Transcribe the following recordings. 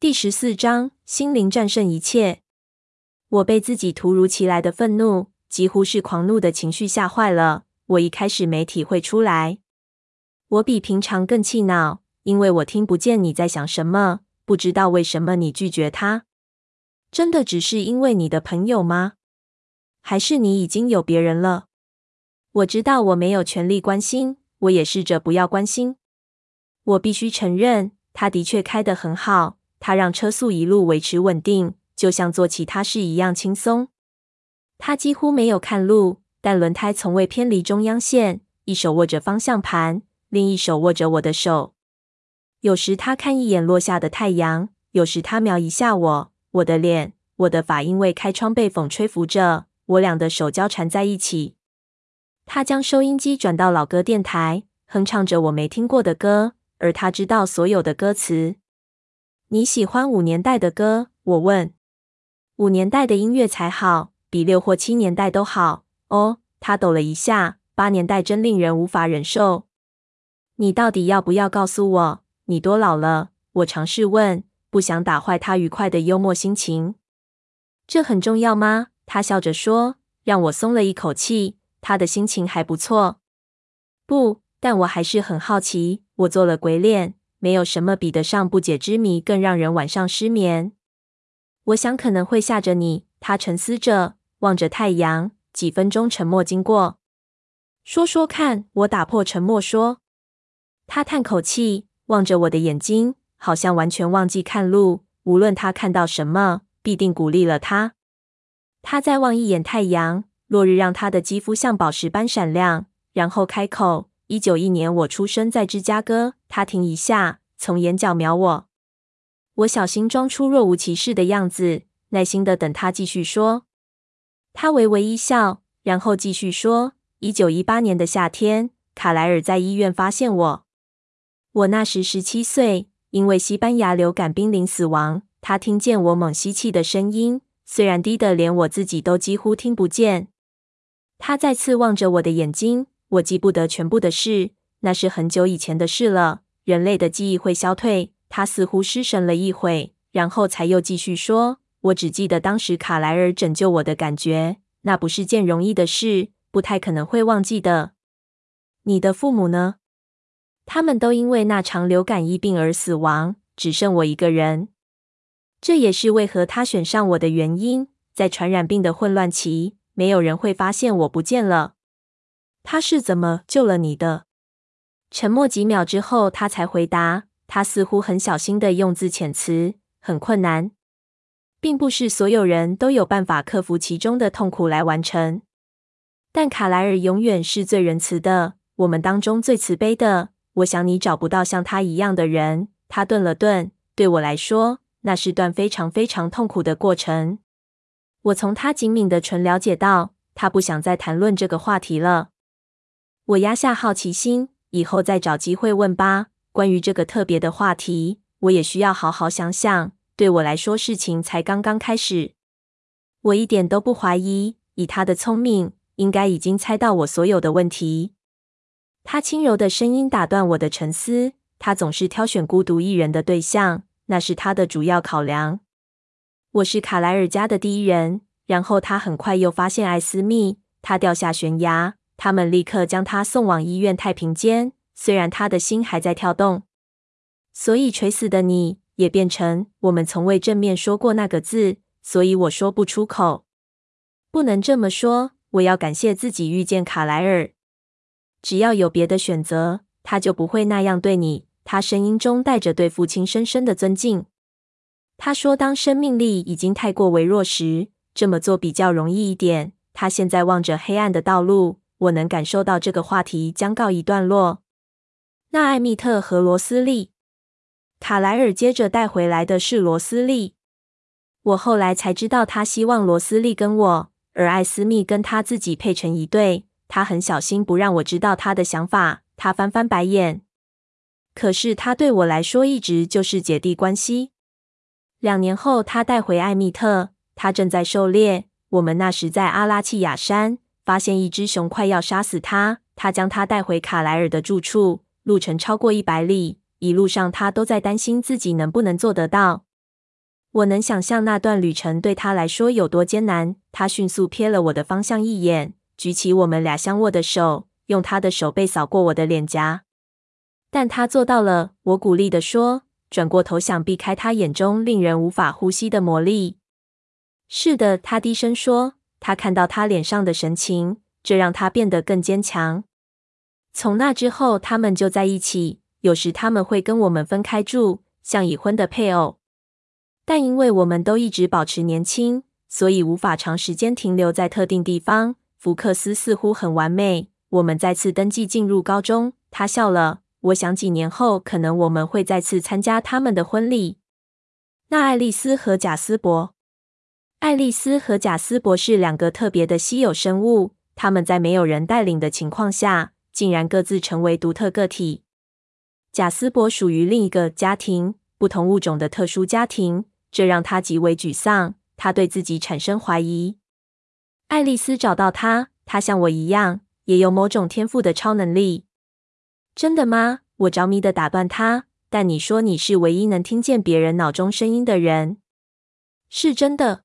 第十四章，心灵战胜一切。我被自己突如其来的愤怒，几乎是狂怒的情绪吓坏了。我一开始没体会出来，我比平常更气恼，因为我听不见你在想什么，不知道为什么你拒绝他。真的只是因为你的朋友吗？还是你已经有别人了？我知道我没有权利关心，我也试着不要关心。我必须承认，他的确开得很好。他让车速一路维持稳定，就像做其他事一样轻松。他几乎没有看路，但轮胎从未偏离中央线。一手握着方向盘，另一手握着我的手。有时他看一眼落下的太阳，有时他瞄一下我。我的脸，我的发因为开窗被风吹拂着，我俩的手交缠在一起。他将收音机转到老歌电台，哼唱着我没听过的歌，而他知道所有的歌词。你喜欢五年代的歌？我问。五年代的音乐才好，比六或七年代都好。哦，他抖了一下。八年代真令人无法忍受。你到底要不要告诉我，你多老了？我尝试问，不想打坏他愉快的幽默心情。这很重要吗？他笑着说，让我松了一口气。他的心情还不错。不，但我还是很好奇。我做了鬼脸。没有什么比得上不解之谜更让人晚上失眠。我想可能会吓着你。他沉思着，望着太阳。几分钟沉默经过。说说看，我打破沉默说。他叹口气，望着我的眼睛，好像完全忘记看路。无论他看到什么，必定鼓励了他。他再望一眼太阳，落日让他的肌肤像宝石般闪亮，然后开口。一九一年，我出生在芝加哥。他停一下，从眼角瞄我。我小心装出若无其事的样子，耐心的等他继续说。他微微一笑，然后继续说：“一九一八年的夏天，卡莱尔在医院发现我。我那时十七岁，因为西班牙流感濒临死亡。他听见我猛吸气的声音，虽然低得连我自己都几乎听不见。他再次望着我的眼睛。”我记不得全部的事，那是很久以前的事了。人类的记忆会消退。他似乎失神了一会，然后才又继续说：“我只记得当时卡莱尔拯救我的感觉，那不是件容易的事，不太可能会忘记的。”你的父母呢？他们都因为那场流感疫病而死亡，只剩我一个人。这也是为何他选上我的原因。在传染病的混乱期，没有人会发现我不见了。他是怎么救了你的？沉默几秒之后，他才回答。他似乎很小心地用字遣词，很困难，并不是所有人都有办法克服其中的痛苦来完成。但卡莱尔永远是最仁慈的，我们当中最慈悲的。我想你找不到像他一样的人。他顿了顿，对我来说，那是段非常非常痛苦的过程。我从他紧抿的唇了解到，他不想再谈论这个话题了。我压下好奇心，以后再找机会问吧。关于这个特别的话题，我也需要好好想想。对我来说，事情才刚刚开始。我一点都不怀疑，以他的聪明，应该已经猜到我所有的问题。他轻柔的声音打断我的沉思。他总是挑选孤独一人的对象，那是他的主要考量。我是卡莱尔家的第一人。然后他很快又发现艾斯密，他掉下悬崖。他们立刻将他送往医院太平间，虽然他的心还在跳动。所以垂死的你也变成我们从未正面说过那个字，所以我说不出口。不能这么说，我要感谢自己遇见卡莱尔。只要有别的选择，他就不会那样对你。他声音中带着对父亲深深的尊敬。他说：“当生命力已经太过微弱时，这么做比较容易一点。”他现在望着黑暗的道路。我能感受到这个话题将告一段落。那艾蜜特和罗斯利，卡莱尔接着带回来的是罗斯利。我后来才知道，他希望罗斯利跟我，而艾斯密跟他自己配成一对。他很小心不让我知道他的想法。他翻翻白眼。可是他对我来说一直就是姐弟关系。两年后，他带回艾蜜特，他正在狩猎。我们那时在阿拉契亚山。发现一只熊快要杀死他，他将他带回卡莱尔的住处。路程超过一百里，一路上他都在担心自己能不能做得到。我能想象那段旅程对他来说有多艰难。他迅速瞥了我的方向一眼，举起我们俩相握的手，用他的手背扫过我的脸颊。但他做到了，我鼓励地说，转过头想避开他眼中令人无法呼吸的魔力。是的，他低声说，他看到他脸上的神情，这让他变得更坚强。从那之后，他们就在一起。有时他们会跟我们分开住，像已婚的配偶。但因为我们都一直保持年轻，所以无法长时间停留在特定地方。福克斯似乎很完美。我们再次登记进入高中。他笑了。我想几年后，可能我们会再次参加他们的婚礼。那爱丽丝和贾斯伯，爱丽丝和贾斯伯是两个特别的稀有生物。他们在没有人带领的情况下，竟然各自成为独特个体。贾斯博属于另一个家庭，不同物种的特殊家庭，这让他极为沮丧。他对自己产生怀疑。爱丽丝找到他，他像我一样，也有某种天赋的超能力。真的吗？我着迷的打断他。但你说你是唯一能听见别人脑中声音的人，是真的。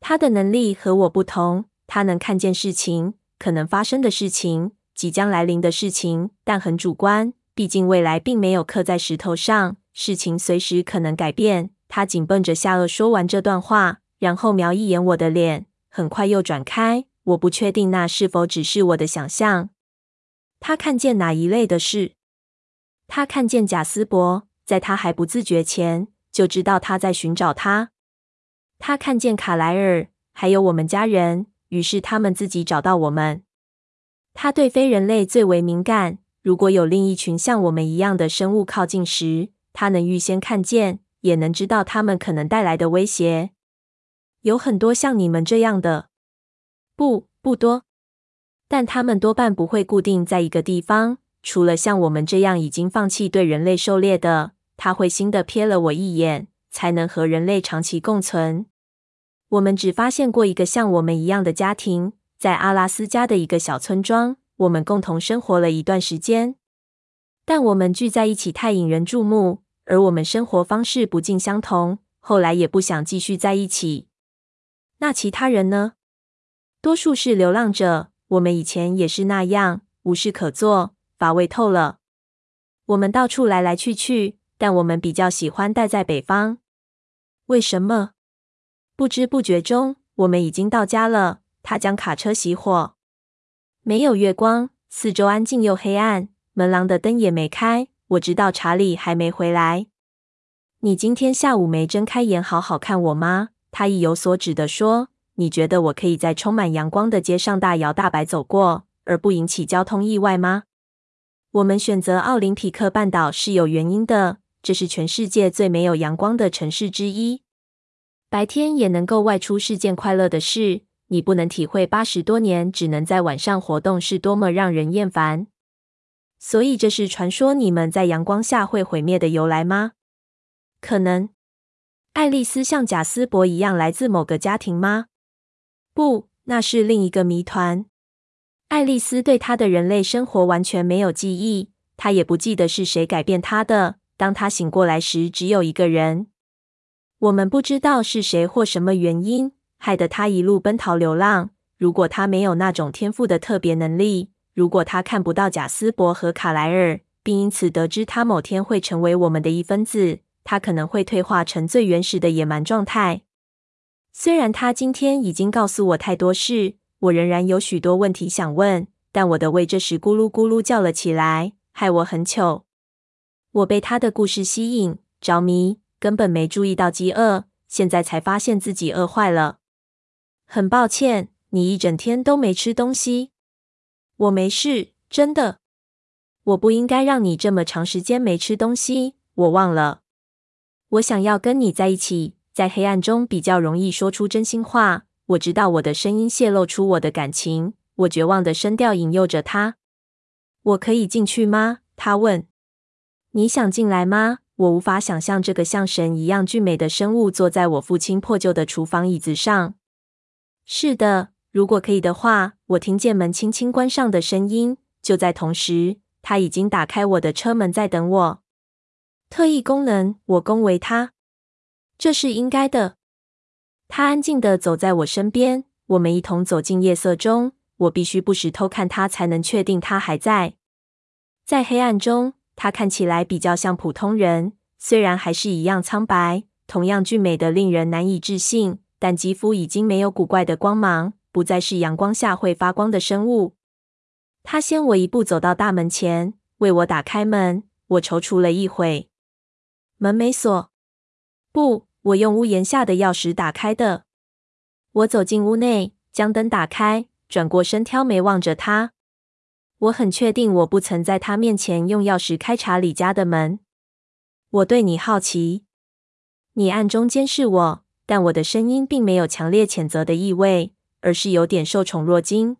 他的能力和我不同，他能看见事情，可能发生的事情，即将来临的事情，但很主观。毕竟未来并没有刻在石头上，事情随时可能改变。他紧绷着下颚说完这段话，然后瞄一眼我的脸，很快又转开。我不确定那是否只是我的想象。他看见哪一类的事？他看见贾斯伯，在他还不自觉前就知道他在寻找他。他看见卡莱尔，还有我们家人，于是他们自己找到我们。他对非人类最为敏感。如果有另一群像我们一样的生物靠近时，他能预先看见，也能知道他们可能带来的威胁。有很多像你们这样的，不，不多，但他们多半不会固定在一个地方。除了像我们这样已经放弃对人类狩猎的，他会心的瞥了我一眼，才能和人类长期共存。我们只发现过一个像我们一样的家庭，在阿拉斯加的一个小村庄。我们共同生活了一段时间，但我们聚在一起太引人注目，而我们生活方式不尽相同。后来也不想继续在一起。那其他人呢？多数是流浪者。我们以前也是那样，无事可做，乏味透了。我们到处来来去去，但我们比较喜欢待在北方。为什么？不知不觉中，我们已经到家了。他将卡车熄火。没有月光，四周安静又黑暗，门廊的灯也没开。我知道查理还没回来。你今天下午没睁开眼好好看我吗？他意有所指地说：“你觉得我可以在充满阳光的街上大摇大摆走过，而不引起交通意外吗？”我们选择奥林匹克半岛是有原因的，这是全世界最没有阳光的城市之一。白天也能够外出是件快乐的事。你不能体会八十多年只能在晚上活动是多么让人厌烦，所以这是传说你们在阳光下会毁灭的由来吗？可能。爱丽丝像贾斯伯一样来自某个家庭吗？不，那是另一个谜团。爱丽丝对她的人类生活完全没有记忆，她也不记得是谁改变她的。当她醒过来时，只有一个人。我们不知道是谁或什么原因。害得他一路奔逃流浪。如果他没有那种天赋的特别能力，如果他看不到贾斯伯和卡莱尔，并因此得知他某天会成为我们的一分子，他可能会退化成最原始的野蛮状态。虽然他今天已经告诉我太多事，我仍然有许多问题想问。但我的胃这时咕噜咕噜叫了起来，害我很糗。我被他的故事吸引，着迷，根本没注意到饥饿，现在才发现自己饿坏了。很抱歉，你一整天都没吃东西。我没事，真的。我不应该让你这么长时间没吃东西。我忘了。我想要跟你在一起，在黑暗中比较容易说出真心话。我知道我的声音泄露出我的感情。我绝望的声调引诱着他。我可以进去吗？他问。你想进来吗？我无法想象这个像神一样俊美的生物坐在我父亲破旧的厨房椅子上。是的，如果可以的话，我听见门轻轻关上的声音。就在同时，他已经打开我的车门，在等我。特异功能，我恭维他。这是应该的。他安静地走在我身边，我们一同走进夜色中。我必须不时偷看他，才能确定他还在。在黑暗中，他看起来比较像普通人，虽然还是一样苍白，同样俊美的令人难以置信，但肌肤已经没有古怪的光芒，不再是阳光下会发光的生物。他先我一步走到大门前，为我打开门。我踌躇了一会，门没锁。不，我用屋檐下的钥匙打开的。我走进屋内，将灯打开。转过身，挑眉望着他。我很确定，我不曾在他面前用钥匙开查李家的门。我对你好奇，你暗中监视我，但我的声音并没有强烈谴责的意味，而是有点受宠若惊。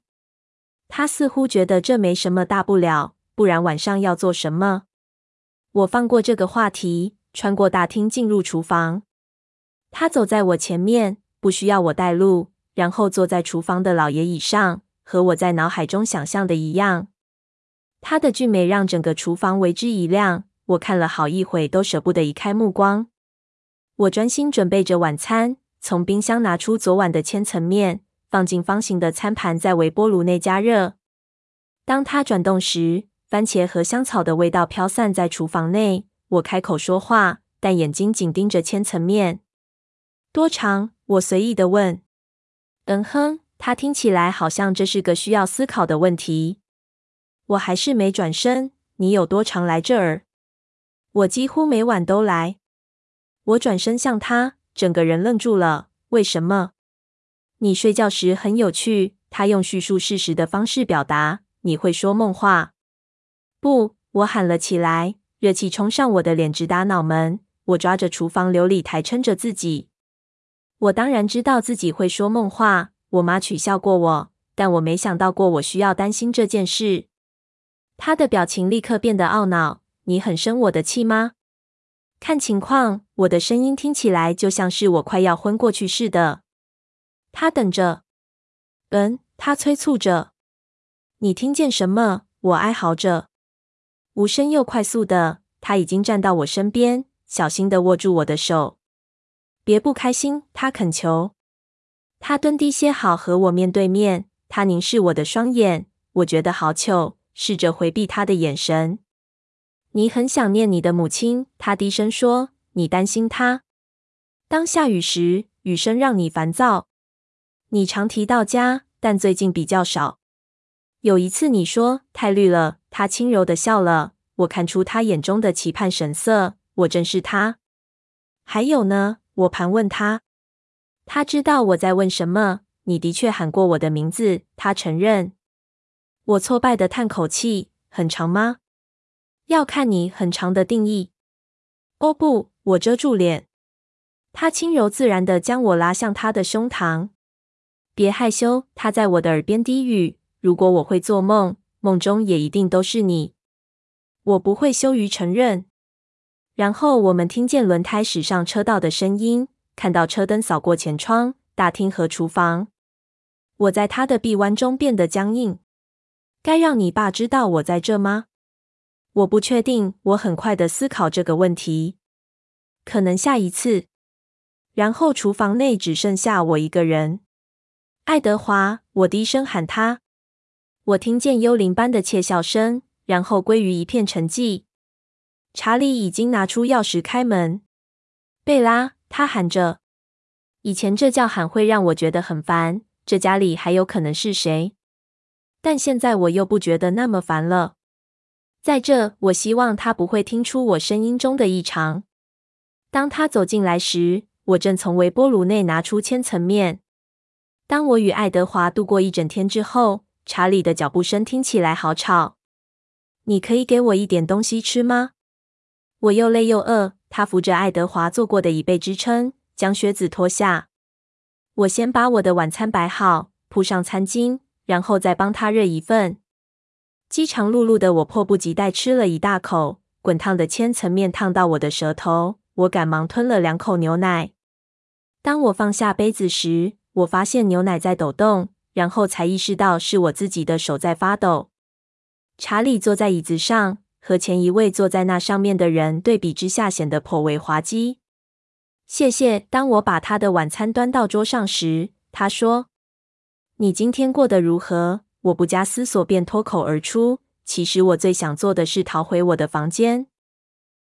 他似乎觉得这没什么大不了，不然晚上要做什么？我放过这个话题，穿过大厅进入厨房。他走在我前面，不需要我带路。然后坐在厨房的老爷椅上，和我在脑海中想象的一样。他的俊美让整个厨房为之一亮。我看了好一会，都舍不得移开目光。我专心准备着晚餐，从冰箱拿出昨晚的千层面，放进方形的餐盘，在微波炉内加热。当它转动时，番茄和香草的味道飘散在厨房内。我开口说话，但眼睛紧盯着千层面。多长？我随意的问。嗯哼，他听起来好像这是个需要思考的问题。我还是没转身。你有多常来这儿？我几乎每晚都来。我转身向他，整个人愣住了。为什么？你睡觉时很有趣。他用叙述事实的方式表达。你会说梦话。不，我喊了起来，热气冲上我的脸，直打脑门。我抓着厨房琉璃台撑着自己。我当然知道自己会说梦话，我妈取笑过我，但我没想到过我需要担心这件事。他的表情立刻变得懊恼。你很生我的气吗？看情况，我的声音听起来就像是我快要昏过去似的。他等着。嗯，他催促着。你听见什么？我哀嚎着。无声又快速的，他已经站到我身边，小心地握住我的手。别不开心，他恳求。他蹲低些好，和我面对面。他凝视我的双眼，我觉得好糗，试着回避他的眼神。你很想念你的母亲，他低声说。你担心她。当下雨时，雨声让你烦躁。你常提到家，但最近比较少。有一次你说太绿了，他轻柔地笑了。我看出他眼中的期盼神色。我正是他。还有呢？我盘问他，他知道我在问什么。你的确喊过我的名字，他承认。我挫败的叹口气。很长吗？要看你很长的定义。哦不，我遮住脸。他轻柔自然的将我拉向他的胸膛。别害羞，他在我的耳边低语。如果我会做梦，梦中也一定都是你。我不会羞于承认。然后我们听见轮胎驶上车道的声音，看到车灯扫过前窗、大厅和厨房。我在他的臂弯中变得僵硬。该让你爸知道我在这吗？我不确定。我很快的思考这个问题。可能下一次。然后厨房内只剩下我一个人。爱德华，我低声喊他。我听见幽灵般的窃笑声，然后归于一片沉寂。查理已经拿出钥匙开门。贝拉，他喊着。以前这叫喊会让我觉得很烦。这家里还有可能是谁？但现在我又不觉得那么烦了。在这，我希望他不会听出我声音中的异常。当他走进来时，我正从微波炉内拿出千层面。当我与爱德华度过一整天之后，查理的脚步声听起来好吵。你可以给我一点东西吃吗？我又累又饿，他扶着爱德华坐过的椅背支撑，将靴子脱下。我先把我的晚餐摆好，铺上餐巾，然后再帮他热一份。饥肠辘辘的我迫不及待吃了一大口，滚烫的千层面烫到我的舌头，我赶忙吞了两口牛奶。当我放下杯子时，我发现牛奶在抖动，然后才意识到是我自己的手在发抖。查理坐在椅子上。和前一位坐在那上面的人对比之下，显得颇为滑稽。谢谢。当我把他的晚餐端到桌上时，他说：“你今天过得如何？”我不加思索便脱口而出：“其实我最想做的是逃回我的房间。”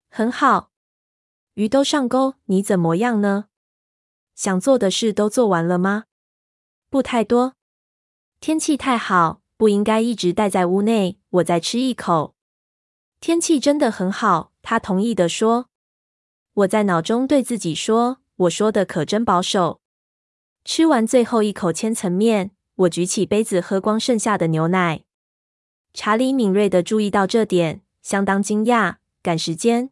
很好，鱼都上钩，你怎么样呢？想做的事都做完了吗？不太多。天气太好，不应该一直待在屋内。我再吃一口。天气真的很好，他同意的说。我在脑中对自己说：“我说的可真保守。”吃完最后一口千层面，我举起杯子喝光剩下的牛奶。查理敏锐地注意到这点，相当惊讶。赶时间。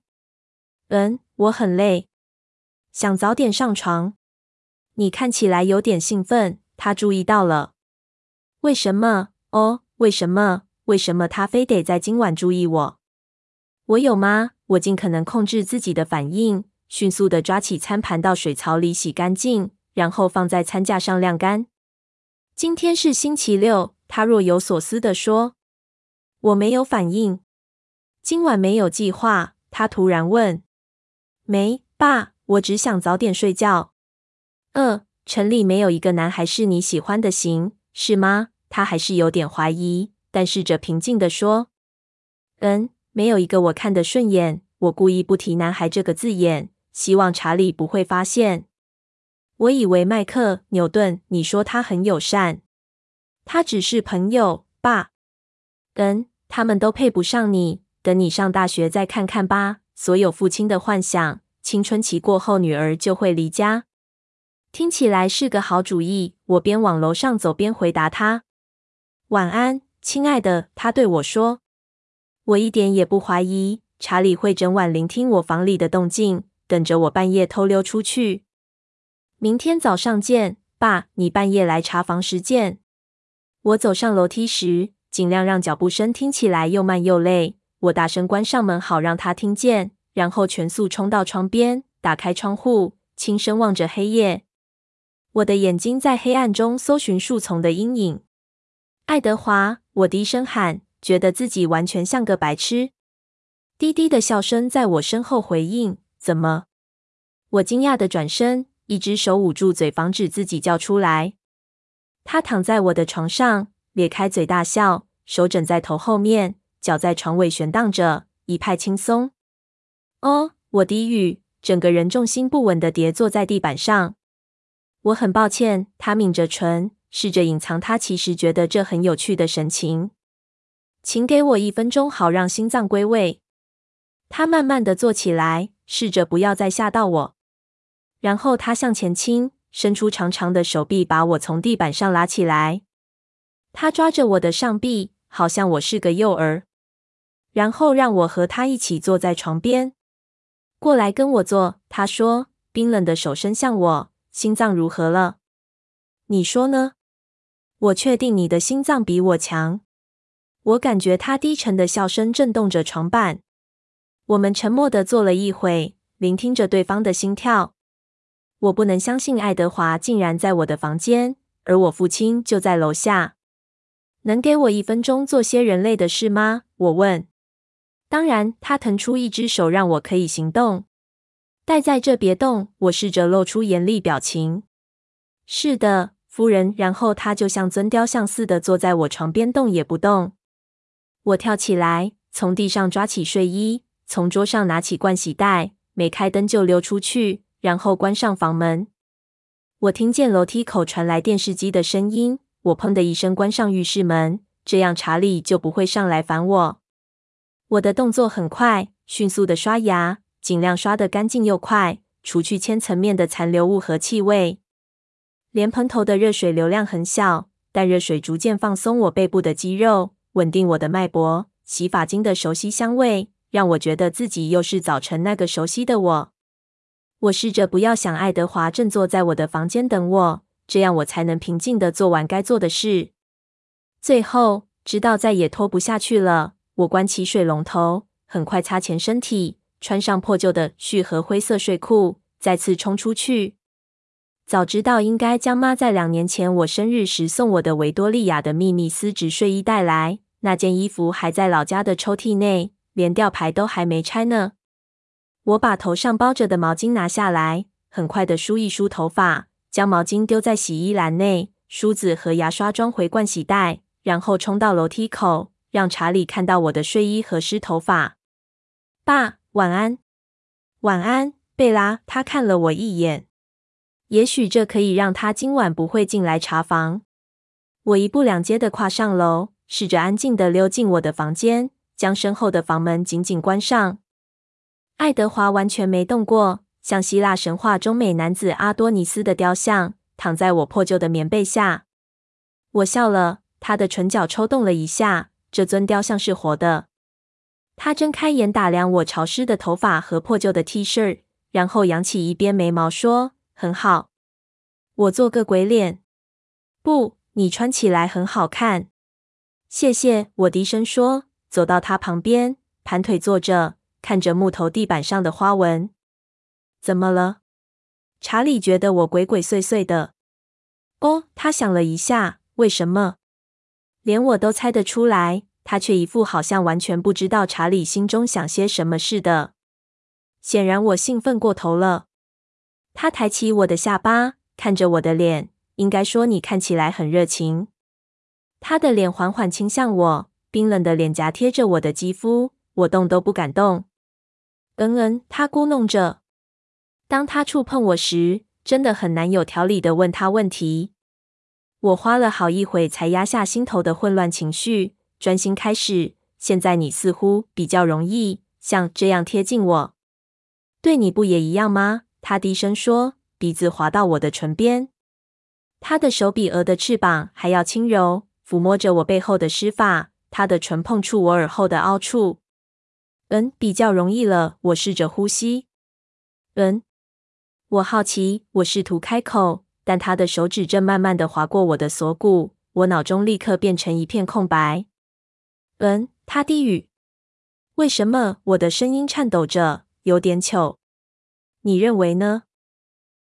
嗯，我很累，想早点上床。你看起来有点兴奋，他注意到了。为什么？哦，为什么？为什么他非得在今晚注意我？我有吗？我尽可能控制自己的反应，迅速地抓起餐盘到水槽里洗干净，然后放在餐架上晾干。今天是星期六，他若有所思地说。我没有反应。今晚没有计划，他突然问。没，爸，我只想早点睡觉。呃，城里没有一个男孩是你喜欢的型，是吗？他还是有点怀疑，但试着平静地说：“嗯，没有一个我看得顺眼。”我故意不提“男孩”这个字眼，希望查理不会发现。我以为麦克·纽顿，你说他很友善，他只是朋友，爸。嗯，他们都配不上你。等你上大学再看看吧。所有父亲的幻想，青春期过后，女儿就会离家。听起来是个好主意。我边往楼上走边回答他：“晚安，亲爱的。”他对我说：“我一点也不怀疑查理会整晚聆听我房里的动静，等着我半夜偷溜出去。明天早上见，爸。你半夜来查房时见。”我走上楼梯时，尽量让脚步声听起来又慢又累。我大声关上门，好让他听见，然后全速冲到窗边，打开窗户，轻声望着黑夜。我的眼睛在黑暗中搜寻树丛的阴影。爱德华，我低声喊，觉得自己完全像个白痴。低低的笑声在我身后回应。怎么？我惊讶的转身，一只手捂住嘴，防止自己叫出来。他躺在我的床上，咧开嘴大笑，手枕在头后面。脚在床尾悬荡着，一派轻松。哦，我低语，整个人重心不稳地跌坐在地板上。我很抱歉。他抿着唇，试着隐藏他其实觉得这很有趣的神情。请给我一分钟，好让心脏归位。他慢慢地坐起来，试着不要再吓到我。然后他向前倾，伸出长长的手臂，把我从地板上拉起来。他抓着我的上臂，好像我是个幼儿。然后让我和他一起坐在床边。过来跟我坐，他说，冰冷的手伸向我。心脏如何了？你说呢？我确定你的心脏比我强。我感觉他低沉的笑声震动着床板。我们沉默的坐了一会，聆听着对方的心跳。我不能相信爱德华竟然在我的房间，而我父亲就在楼下。能给我一分钟做些人类的事吗？我问。当然，他腾出一只手让我可以行动。待在这，别动。我试着露出严厉表情。是的，夫人。然后他就像尊雕像似的坐在我床边，动也不动。我跳起来，从地上抓起睡衣，从桌上拿起盥洗袋，没开灯就溜出去，然后关上房门。我听见楼梯口传来电视机的声音。我砰的一声关上浴室门，这样查理就不会上来烦我。我的动作很快，迅速的刷牙，尽量刷得干净又快，除去千层面的残留物和气味。莲蓬头的热水流量很小，但热水逐渐放松我背部的肌肉，稳定我的脉搏。洗发精的熟悉香味让我觉得自己又是早晨那个熟悉的我。我试着不要想爱德华正坐在我的房间等我，这样我才能平静地做完该做的事。最后，直到再也拖不下去了。我关起水龙头，很快擦干身体，穿上破旧的絮和灰色睡裤，再次冲出去。早知道应该将妈在两年前我生日时送我的维多利亚的秘密丝质睡衣带来，那件衣服还在老家的抽屉内，连吊牌都还没拆呢。我把头上包着的毛巾拿下来，很快的梳一梳头发，将毛巾丢在洗衣篮内，梳子和牙刷装回盥洗袋，然后冲到楼梯口，让查理看到我的睡衣和湿头发。爸，晚安。晚安，贝拉。他看了我一眼，也许这可以让他今晚不会进来查房。我一步两阶的跨上楼，试着安静地溜进我的房间，将身后的房门紧紧关上。爱德华完全没动过，像希腊神话中美男子阿多尼斯的雕像，躺在我破旧的棉被下。我笑了，他的唇角抽动了一下。这尊雕像是活的。他睁开眼打量我潮湿的头发和破旧的 T 恤，然后扬起一边眉毛说：“很好。”我做个鬼脸。不，你穿起来很好看。谢谢，我低声说，走到他旁边，盘腿坐着。看着木头地板上的花纹，怎么了？查理觉得我鬼鬼祟祟的。哦，他想了一下，为什么？连我都猜得出来，他却一副好像完全不知道查理心中想些什么似的。显然我兴奋过头了。他抬起我的下巴，看着我的脸，应该说你看起来很热情。他的脸缓缓倾向我，冰冷的脸颊贴着我的肌肤，我动都不敢动。嗯嗯，他咕哝着。当他触碰我时，真的很难有条理地问他问题。我花了好一会才压下心头的混乱情绪，专心开始。现在你似乎比较容易像这样贴近我，对你不也一样吗？他低声说，鼻子滑到我的唇边。他的手比鹅的翅膀还要轻柔，抚摸着我背后的湿发。他的唇碰触我耳后的凹处。嗯，比较容易了。我试着呼吸。嗯，我好奇，我试图开口，但他的手指正慢慢的划过我的锁骨，我脑中立刻变成一片空白。嗯，他低语。为什么？我的声音颤抖着，有点糗。你认为呢？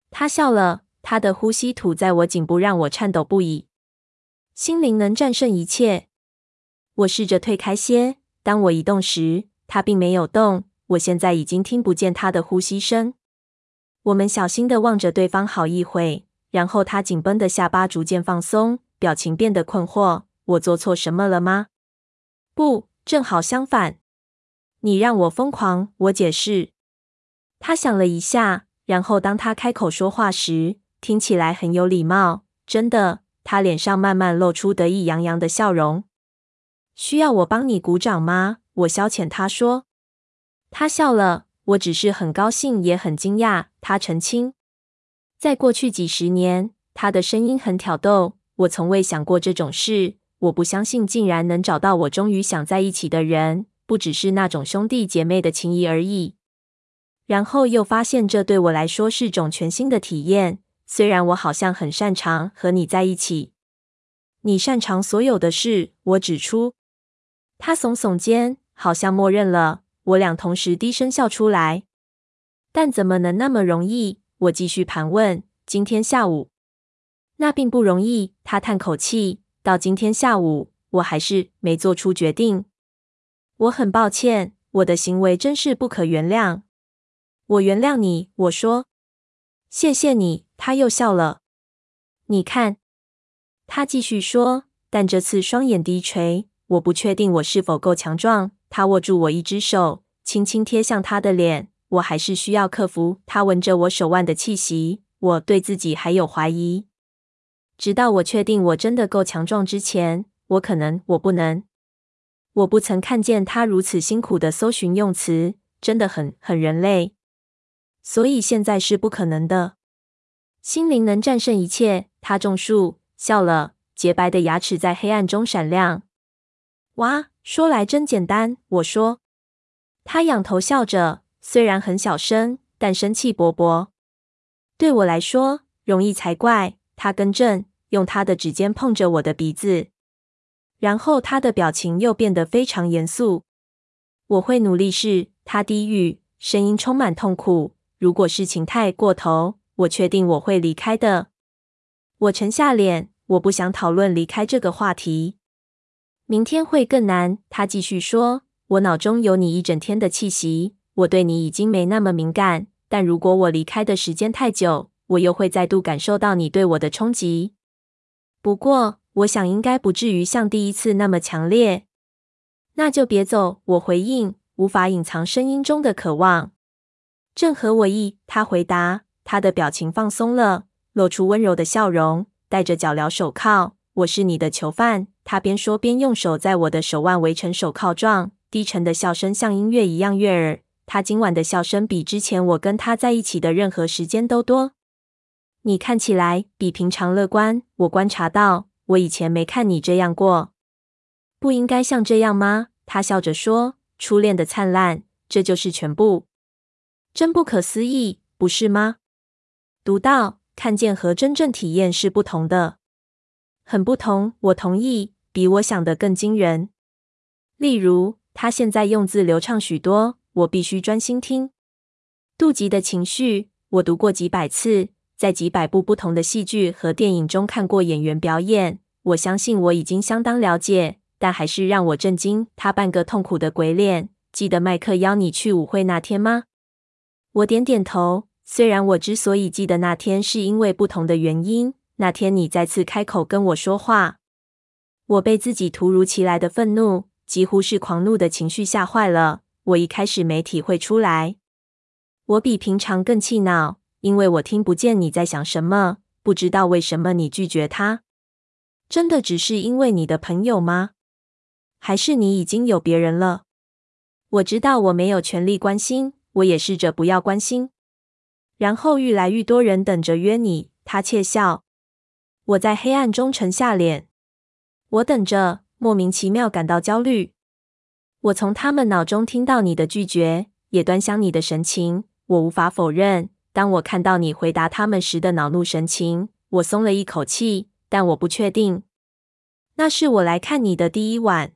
他笑了，他的呼吸吐在我颈部，让我颤抖不已。心灵能战胜一切。我试着退开些，当我移动时。他并没有动，我现在已经听不见他的呼吸声。我们小心地望着对方好一会，然后他紧绷的下巴逐渐放松，表情变得困惑。我做错什么了吗？不，正好相反。你让我疯狂。我解释。他想了一下，然后当他开口说话时，听起来很有礼貌。真的，他脸上慢慢露出得意洋洋的笑容。需要我帮你鼓掌吗？我消遣他说，他笑了。我只是很高兴，也很惊讶。他澄清，在过去几十年，他的声音很挑逗。我从未想过这种事。我不相信，竟然能找到我终于想在一起的人，不只是那种兄弟姐妹的情谊而已。然后又发现，这对我来说是种全新的体验。虽然我好像很擅长和你在一起，你擅长所有的事。我指出，他耸耸肩。好像默认了，我俩同时低声笑出来。但怎么能那么容易？我继续盘问。今天下午，那并不容易。他叹口气。到今天下午，我还是没做出决定。我很抱歉，我的行为真是不可原谅。我原谅你，我说。谢谢你。他又笑了。你看，他继续说，但这次双眼低垂。我不确定我是否够强壮。他握住我一只手，轻轻贴向他的脸。我还是需要克服。他闻着我手腕的气息。我对自己还有怀疑，直到我确定我真的够强壮之前，我可能，我不能。我不曾看见他如此辛苦的搜寻用词，真的很很人类。所以现在是不可能的。心灵能战胜一切。他种树笑了，洁白的牙齿在黑暗中闪亮。哇！说来真简单，我说。他仰头笑着，虽然很小声，但生气勃勃。对我来说，容易才怪。他更正，用他的指尖碰着我的鼻子，然后他的表情又变得非常严肃。我会努力试。他低语，声音充满痛苦。如果事情太过头，我确定我会离开的。我沉下脸，我不想讨论离开这个话题。明天会更难，他继续说。我脑中有你一整天的气息，我对你已经没那么敏感。但如果我离开的时间太久，我又会再度感受到你对我的冲击。不过，我想应该不至于像第一次那么强烈。那就别走，我回应，无法隐藏声音中的渴望。正合我意，他回答。他的表情放松了，露出温柔的笑容，戴着脚镣手铐。我是你的囚犯。他边说边用手在我的手腕围成手铐状，低沉的笑声像音乐一样悦耳。他今晚的笑声比之前我跟他在一起的任何时间都多。你看起来比平常乐观。我观察到，我以前没看你这样过。不应该像这样吗？他笑着说：“初恋的灿烂，这就是全部。真不可思议，不是吗？”读到，看见和真正体验是不同的，很不同。我同意，比我想的更惊人。例如，他现在用字流畅许多，我必须专心听。妒忌的情绪，我读过几百次，在几百部不同的戏剧和电影中看过演员表演。我相信我已经相当了解，但还是让我震惊。他半个痛苦的鬼脸。记得麦克邀你去舞会那天吗？我点点头。虽然我之所以记得那天，是因为不同的原因。那天你再次开口跟我说话，我被自己突如其来的愤怒，几乎是狂怒的情绪吓坏了。我一开始没体会出来，我比平常更气恼，因为我听不见你在想什么，不知道为什么你拒绝他。真的只是因为你的朋友吗？还是你已经有别人了？我知道我没有权利关心，我也试着不要关心。然后愈来愈多人等着约你，他窃笑。我在黑暗中沉下脸，我等着，莫名其妙感到焦虑。我从他们脑中听到你的拒绝，也端详你的神情。我无法否认，当我看到你回答他们时的恼怒神情，我松了一口气。但我不确定，那是我来看你的第一晚。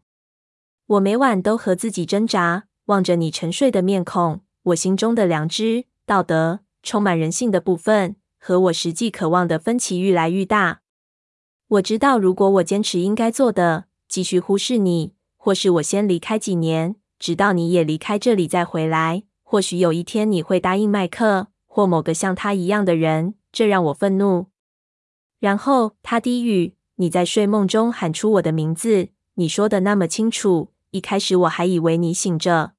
我每晚都和自己挣扎，望着你沉睡的面孔，我心中的良知、道德。充满人性的部分和我实际渴望的分歧愈来愈大。我知道，如果我坚持应该做的，继续忽视你，或是我先离开几年，直到你也离开这里再回来，或许有一天你会答应麦克或某个像他一样的人。这让我愤怒。然后他低语：“你在睡梦中喊出我的名字，你说的那么清楚。一开始我还以为你醒着，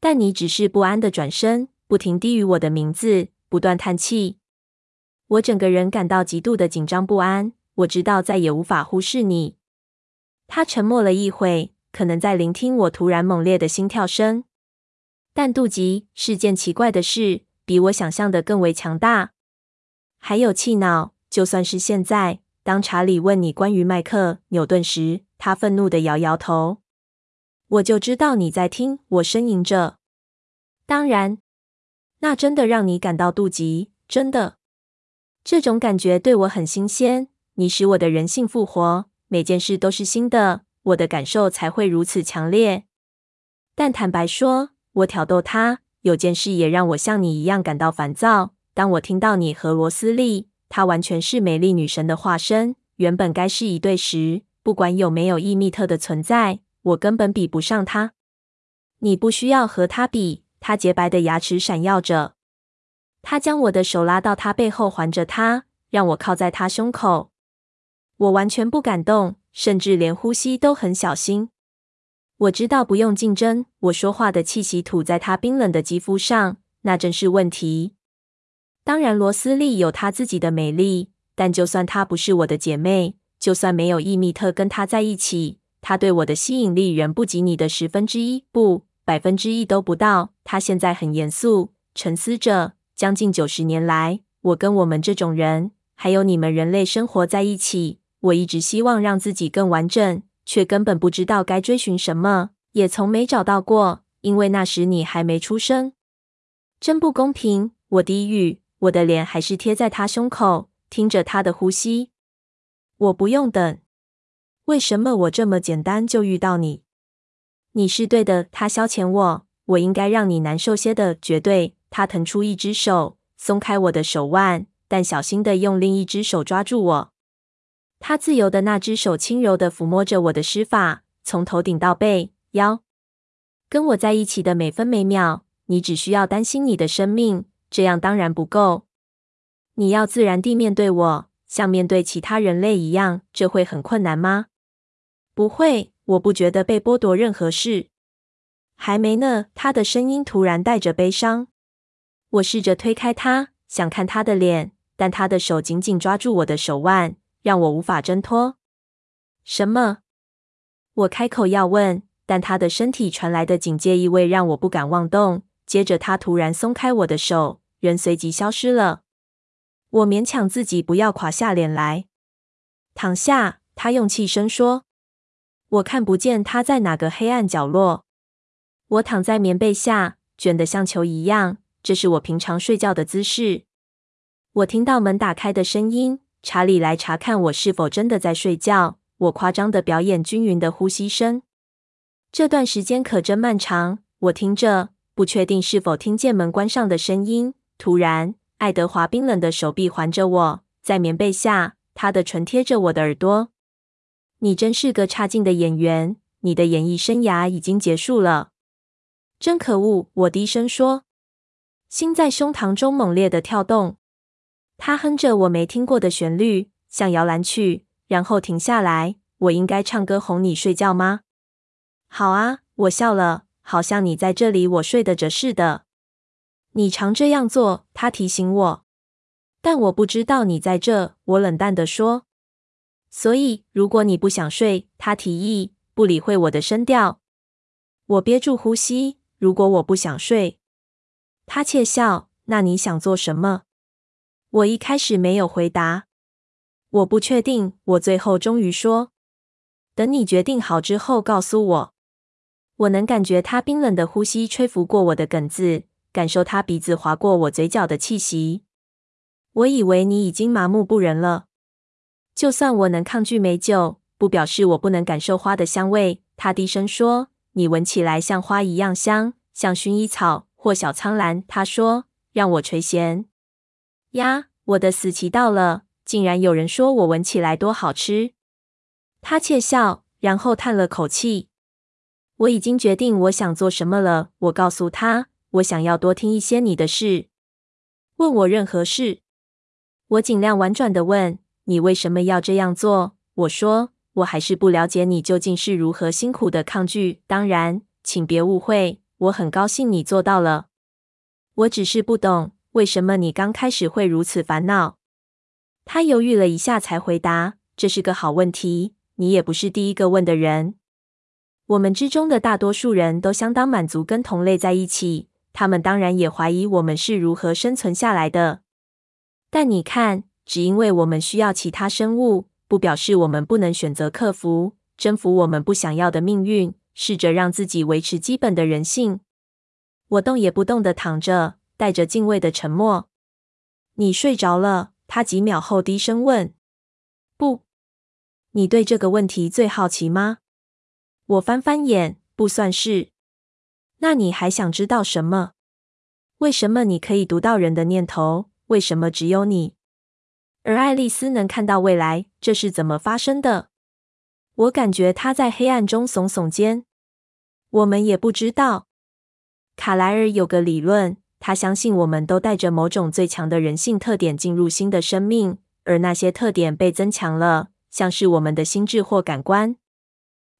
但你只是不安地转身。”不停低语我的名字，不断叹气。我整个人感到极度的紧张不安。我知道再也无法忽视你。他沉默了一会，可能在聆听我突然猛烈的心跳声。但妒忌是件奇怪的事，比我想象的更为强大。还有气恼，就算是现在，当查理问你关于麦克纽顿时，他愤怒地摇摇头。我就知道你在听，我呻吟着。当然。那真的让你感到妒忌？真的，这种感觉对我很新鲜。你使我的人性复活，每件事都是新的，我的感受才会如此强烈。但坦白说，我挑逗他，有件事也让我像你一样感到烦躁。当我听到你和罗斯利，她完全是美丽女神的化身，原本该是一对时，不管有没有伊密特的存在，我根本比不上她。你不需要和她比。她洁白的牙齿闪耀着。他将我的手拉到他背后，环着他，让我靠在他胸口。我完全不敢动，甚至连呼吸都很小心。我知道不用竞争。我说话的气息吐在他冰冷的肌肤上，那正是问题。当然，罗斯利有她自己的美丽，但就算她不是我的姐妹，就算没有伊密特跟她在一起，她对我的吸引力仍不及你的十分之一。不。百分之一都不到。她现在很严肃，沉思着。将近九十年来，我跟我们这种人，还有你们人类生活在一起。我一直希望让自己更完整，却根本不知道该追寻什么，也从没找到过，因为那时你还没出生。真不公平！我低语，我的脸还是贴在他胸口，听着他的呼吸。我不用等。为什么我这么简单就遇到你？你是对的，他消遣我，我应该让你难受些的，绝对。他腾出一只手，松开我的手腕，但小心的用另一只手抓住我。他自由的那只手轻柔地抚摸着我的丝发，从头顶到背腰。跟我在一起的每分每秒，你只需要担心你的生命，这样当然不够。你要自然地面对我，像面对其他人类一样，这会很困难吗？不会，我不觉得被剥夺任何事。还没呢。他的声音突然带着悲伤。我试着推开他，想看他的脸，但他的手紧紧抓住我的手腕，让我无法挣脱。什么？我开口要问，但他的身体传来的警戒意味让我不敢妄动。接着，他突然松开我的手，人随即消失了。我勉强自己不要垮下脸来。躺下，他用气声说。我看不见他在哪个黑暗角落。我躺在棉被下，卷得像球一样。这是我平常睡觉的姿势。我听到门打开的声音，查理来查看我是否真的在睡觉。我夸张地表演均匀的呼吸声。这段时间可真漫长。我听着，不确定是否听见门关上的声音。突然，爱德华冰冷的手臂环着我，在棉被下，他的唇贴着我的耳朵。你真是个差劲的演员，你的演艺生涯已经结束了。真可恶！我低声说，心在胸膛中猛烈的跳动。他哼着我没听过的旋律，像摇篮曲。然后停下来。我应该唱歌哄你睡觉吗？好啊，我笑了，好像你在这里，我睡得着似的。你常这样做，他提醒我。但我不知道你在这，我冷淡地说。所以，如果你不想睡，他提议，不理会我的声调。我憋住呼吸。如果我不想睡，他窃笑。那你想做什么？我一开始没有回答。我不确定，我最后终于说：“等你决定好之后，告诉我。”我能感觉他冰冷的呼吸吹拂过我的梗子，感受他鼻子划过我嘴角的气息。我以为你已经麻木不仁了。就算我能抗拒美酒，不表示我不能感受花的香味。他低声说：“你闻起来像花一样香，像薰衣草或小苍兰。”他说：“让我垂涎。”呀，我的死期到了。竟然有人说我闻起来多好吃。他窃笑，然后叹了口气。我已经决定我想做什么了。我告诉他，我想要多听一些你的事。问我任何事。我尽量婉转的问，你为什么要这样做？我说，我还是不了解你究竟是如何辛苦的抗拒。当然，请别误会，我很高兴你做到了。我只是不懂，为什么你刚开始会如此烦恼。他犹豫了一下，才回答：“这是个好问题，你也不是第一个问的人。我们之中的大多数人都相当满足跟同类在一起，他们当然也怀疑我们是如何生存下来的。但你看，只因为我们需要其他生物，不表示我们不能选择克服、征服我们不想要的命运，试着让自己维持基本的人性。”我动也不动地躺着，带着敬畏的沉默。你睡着了。他几秒后低声问：“不，你对这个问题最好奇吗？”我翻翻眼，不算是。那你还想知道什么？为什么你可以读到人的念头？为什么只有你？而爱丽丝能看到未来？这是怎么发生的？我感觉她在黑暗中耸耸肩。我们也不知道。卡莱尔有个理论。他相信我们都带着某种最强的人性特点进入新的生命，而那些特点被增强了，像是我们的心智或感官。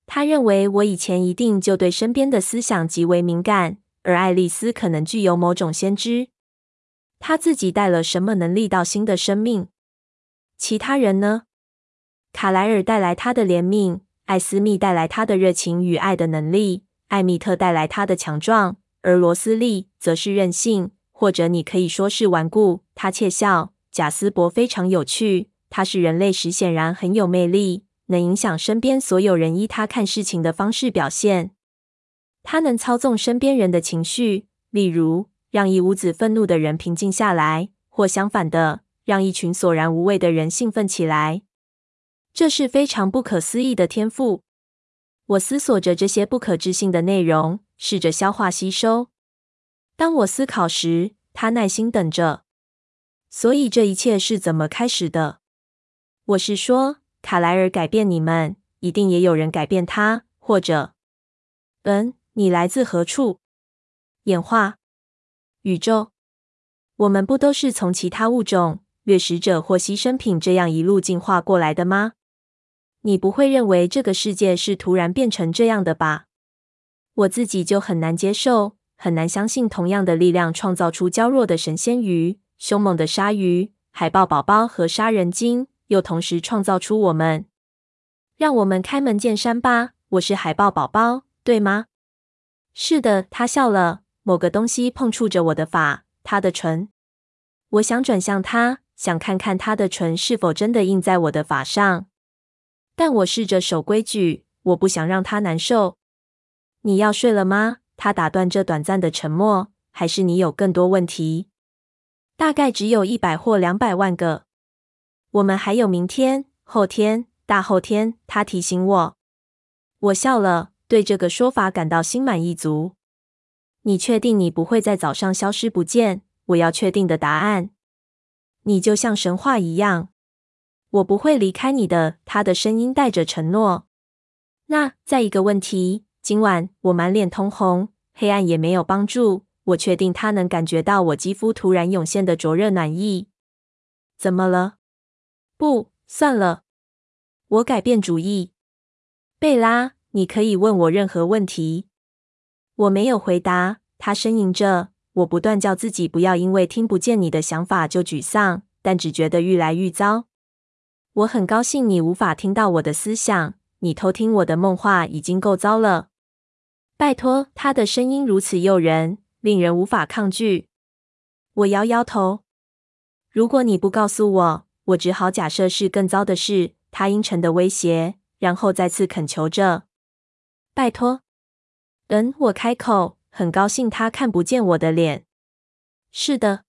他认为我以前一定就对身边的思想极为敏感，而爱丽丝可能具有某种先知。他自己带了什么能力到新的生命？其他人呢？卡莱尔带来他的怜悯，艾斯密带来他的热情与爱的能力，艾米特带来他的强壮。而罗斯利则是任性，或者你可以说是顽固。他窃笑。贾斯伯非常有趣，他是人类时显然很有魅力，能影响身边所有人依他看事情的方式表现。他能操纵身边人的情绪，例如让一屋子愤怒的人平静下来，或相反的，让一群索然无味的人兴奋起来。这是非常不可思议的天赋。我思索着这些不可置信的内容。试着消化吸收。当我思考时，他耐心等着。所以这一切是怎么开始的？我是说，卡莱尔改变你们，一定也有人改变他，或者……嗯，你来自何处？演化？宇宙？我们不都是从其他物种、掠食者或牺牲品这样一路进化过来的吗？你不会认为这个世界是突然变成这样的吧？我自己就很难接受，很难相信同样的力量创造出娇弱的神仙鱼、凶猛的鲨鱼、海豹宝宝和杀人鲸，又同时创造出我们。让我们开门见山吧，我是海豹宝宝，对吗？是的，他笑了。某个东西碰触着我的发，他的唇。我想转向他，想看看他的唇是否真的印在我的发上。但我试着守规矩，我不想让他难受。你要睡了吗？他打断这短暂的沉默。还是你有更多问题？大概只有一百或两百万个。我们还有明天、后天、大后天。他提醒我。我笑了，对这个说法感到心满意足。你确定你不会在早上消失不见？我要确定的答案。你就像神话一样。我不会离开你的，他的声音带着承诺。那再一个问题，今晚我满脸通红，黑暗也没有帮助。我确定他能感觉到我肌肤突然涌现的灼热暖意。怎么了？不，算了，我改变主意。贝拉，你可以问我任何问题。我没有回答，他呻吟着。我不断叫自己不要因为听不见你的想法就沮丧，但只觉得愈来愈糟。我很高兴你无法听到我的思想。你偷听我的梦话已经够糟了。拜托，他的声音如此诱人，令人无法抗拒。我摇摇头。如果你不告诉我，我只好假设是更糟的事。他阴沉的威胁，然后再次恳求着：“拜托。”嗯，我开口，很高兴他看不见我的脸。是的，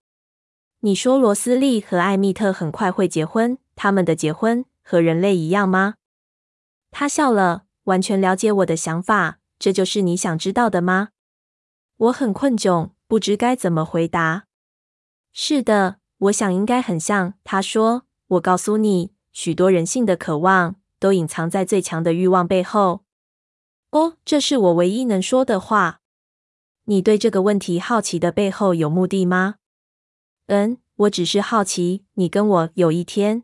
你说罗斯利和艾蜜特很快会结婚。他们的结婚和人类一样吗？他笑了，完全了解我的想法。这就是你想知道的吗？我很困窘，不知该怎么回答。是的，我想应该很像。他说：“我告诉你，许多人性的渴望都隐藏在最强的欲望背后。”哦，这是我唯一能说的话。你对这个问题好奇的背后有目的吗？嗯，我只是好奇，你跟我有一天。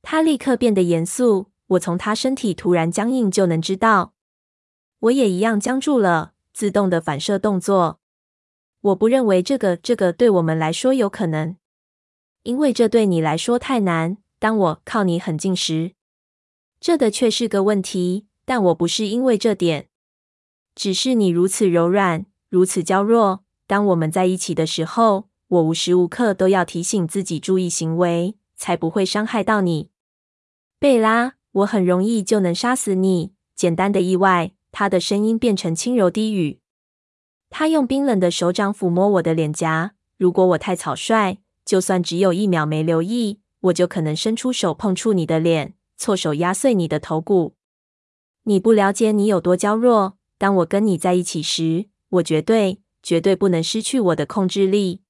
他立刻变得严肃，我从他身体突然僵硬就能知道。我也一样僵住了，自动的反射动作。我不认为这个这个对我们来说有可能，因为这对你来说太难。当我靠你很近时，这的确是个问题。但我不是因为这点，只是你如此柔软，如此娇弱。当我们在一起的时候，我无时无刻都要提醒自己注意行为。才不会伤害到你，贝拉。我很容易就能杀死你。简单的意外。他的声音变成轻柔低语。他用冰冷的手掌抚摸我的脸颊。如果我太草率，就算只有一秒没留意，我就可能伸出手碰触你的脸，错手压碎你的头骨。你不了解你有多娇弱。当我跟你在一起时，我绝对绝对不能失去我的控制力。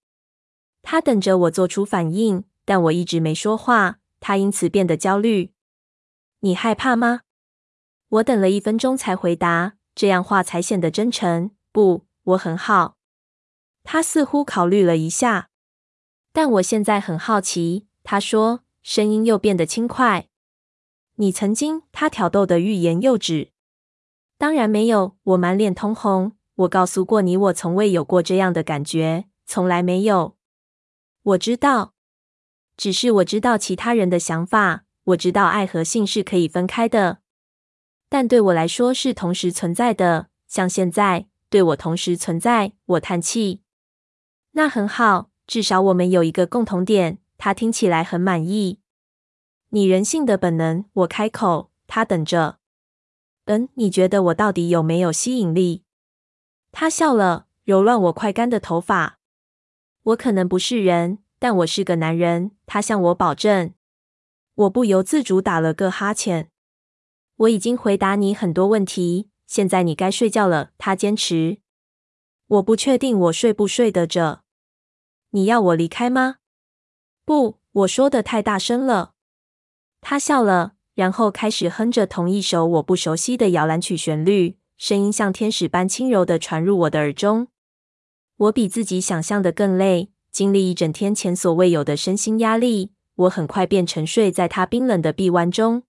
他等着我做出反应。但我一直没说话，他因此变得焦虑。你害怕吗？我等了一分钟才回答，这样话才显得真诚。不，我很好。他似乎考虑了一下，但我现在很好奇。他说，声音又变得轻快。你曾经？他挑逗的欲言又止。当然没有。我满脸通红。我告诉过你，我从未有过这样的感觉，从来没有。我知道。只是我知道其他人的想法，我知道爱和性是可以分开的，但对我来说是同时存在的。像现在，对我同时存在。我叹气。那很好，至少我们有一个共同点。他听起来很满意。你人性的本能，我开口。他等着。嗯，你觉得我到底有没有吸引力？他笑了，揉乱我快干的头发。我可能不是人。但我是个男人，他向我保证。我不由自主打了个哈欠。我已经回答你很多问题，现在你该睡觉了。他坚持。我不确定我睡不睡得着。你要我离开吗？不，我说的太大声了。他笑了，然后开始哼着同一首我不熟悉的摇篮曲旋律，声音像天使般轻柔地传入我的耳中。我比自己想象的更累。经历一整天前所未有的身心压力，我很快便沉睡在他冰冷的臂弯中。